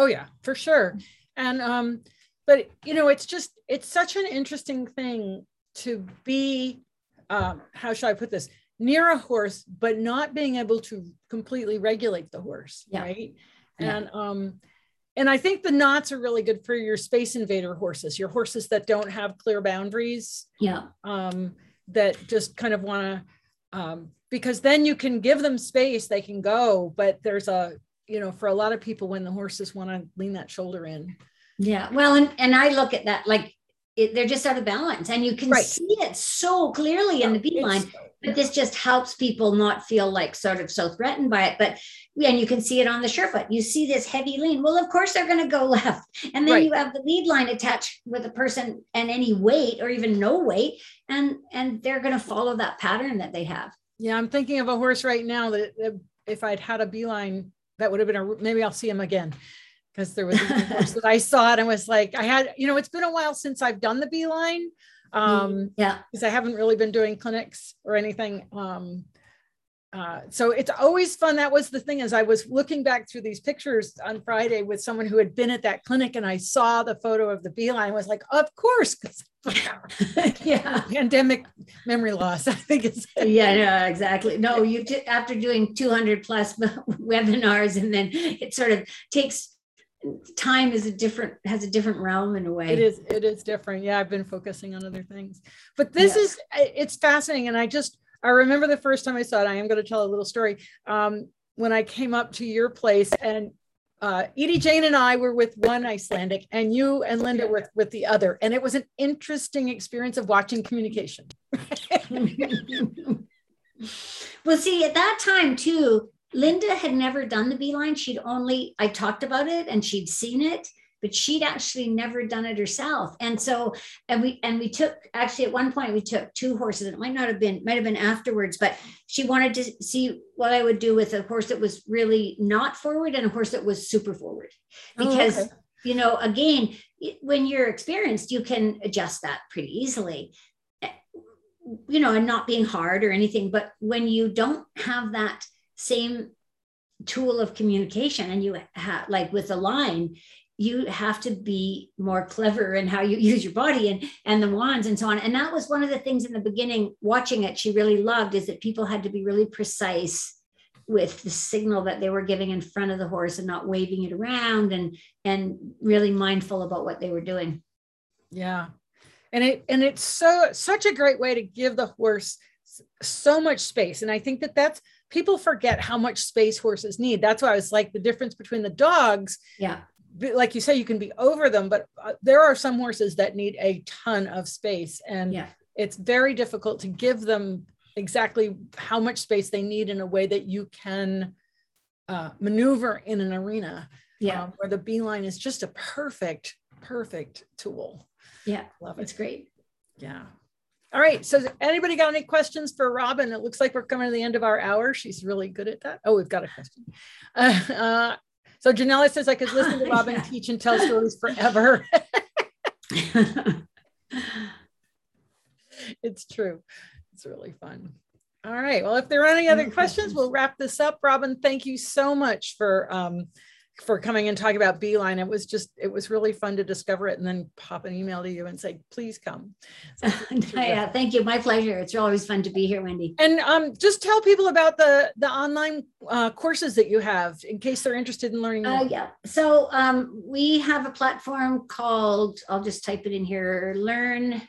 Oh yeah, for sure. And um, but you know, it's just it's such an interesting thing to be um, how should I put this? Near a horse, but not being able to completely regulate the horse,
Yeah.
right?
Yeah.
And um, and I think the knots are really good for your space invader horses, your horses that don't have clear boundaries,
yeah
um, that just kind of want to, um, because then you can give them space, they can go, but there's a, you know, for a lot of people, when the horses want to lean that shoulder in.
Yeah. Well, and, and I look at that like it, they're just out of balance and you can
Right.
see it so clearly in the beeline. But this just helps people not feel like sort of so threatened by it. But and you can see it on the surefoot. You see this heavy lean. Well, of course they're going to go left. And then
Right.
you have the lead line attached with a person and any weight or even no weight. And and they're going to follow that pattern that they have.
Yeah, I'm thinking of a horse right now that, that if I'd had a beeline, that would have been a, maybe I'll see him again. Because there was a that I saw it and was like, I had, you know, it's been a while since I've done the beeline. Um,
Yeah.
because I haven't really been doing clinics or anything. Um, uh, so it's always fun. That was the thing as I was looking back through these pictures on Friday with someone who had been at that clinic and I saw the photo of the beeline I was like, of course,
yeah.
pandemic memory loss. I think it's
yeah, no, exactly. No, you t- after doing 200 plus webinars, and then it sort of takes time is a different has a different realm in a way.
it is it is different. Yeah, I've been focusing on other things, but this
Yeah.
is it's fascinating. And I just I remember the first time I saw it. I am going to tell a little story. Um, when I came up to your place and uh, Edie Jane and I were with one Icelandic, and you and Linda were with the other, and it was an interesting experience of watching communication.
well, see, at that time too, Linda had never done the beeline. She'd only I talked about it and she'd seen it, but she'd actually never done it herself. And so, and we and we took actually at one point we took two horses. It might not have been might have been afterwards, but she wanted to see what I would do with a horse that was really not forward and a horse that was super forward.
Oh,
Because
okay.
you know, again, when you're experienced, you can adjust that pretty easily. Eh, You know, and not being hard or anything, but when you don't have that same tool of communication and you have like with a line you have to be more clever in how you use your body and and the wands and so on and that was one of the things in the beginning watching it she really loved is that people had to be really precise with the signal that they were giving in front of the horse and not waving it around and and really mindful about what they were doing
Yeah. And it and it's so such a great way to give the horse so much space. And I think that that's people forget how much space horses need. That's why I was like the difference between the dogs,
yeah
like you say, you can be over them, but uh, there are some horses that need a ton of space. And
Yeah.
it's very difficult to give them exactly how much space they need in a way that you can uh, maneuver in an arena
yeah
um, where the beeline is just a perfect, perfect tool.
yeah
Love it.
it's great
Yeah. All right. So anybody got any questions for Robyn? It looks like we're coming to the end of our hour. She's really good at that. Oh, we've got a question. Uh, uh, so Janella says I could listen to Robyn yeah. teach and tell stories forever. it's true. It's really fun. All right. Well, if there are any other questions, we'll wrap this up. Robyn, thank you so much for um, for coming and talking about Beeline. It was just, it was really fun to discover it and then pop an email to you and say, please come.
So yeah, thank you. My pleasure. It's always fun to be here, Wendy.
And um, just tell people about the, the online uh, courses that you have in case they're interested in learning.
Uh, yeah. So um, we have a platform called, I'll just type it in here, learn,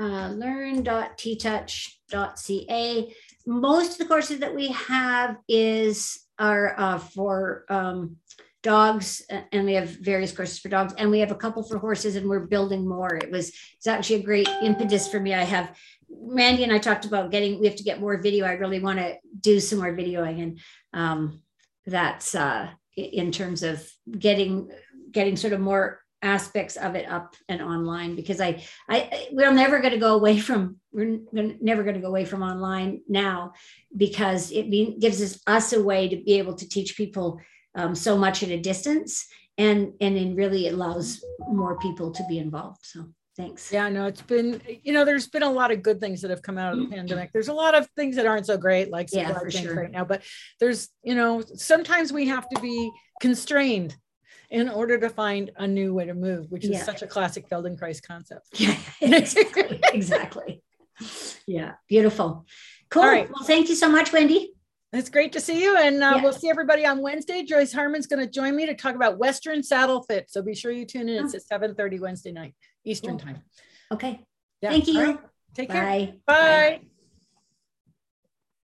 uh, learn.ttouch.ca. Most of the courses that we have is are uh, for um, dogs, and we have various courses for dogs, and we have a couple for horses, and we're building more. It was it's actually a great impetus for me. I have Randy and I talked about getting we have to get more video. I really want to do some more videoing, and um, that's uh, in terms of getting getting sort of more aspects of it up and online because I, I we're never going to go away from we're never going to go away from online now because it mean, gives us, us a way to be able to teach people um, so much at a distance and and it really allows more people to be involved so thanks
yeah no it's been you know there's been a lot of good things that have come out of the pandemic there's a lot of things that aren't so great like yeah, for sure. right now but there's you know sometimes we have to be constrained in order to find a new way to move, which is yeah. such a classic Feldenkrais concept.
Yeah, exactly. exactly. Yeah, beautiful. Cool. Right. Well, thank you so much, Wendy.
It's great to see you. And uh, yeah. we'll see everybody on Wednesday. Joyce Harman's going to join me to talk about Western Saddle Fit. So be sure you tune in. It's oh. at 7.30 Wednesday night, Eastern cool. time.
Okay. Yeah. Thank you. Right.
Take
Bye.
care. Bye. Bye.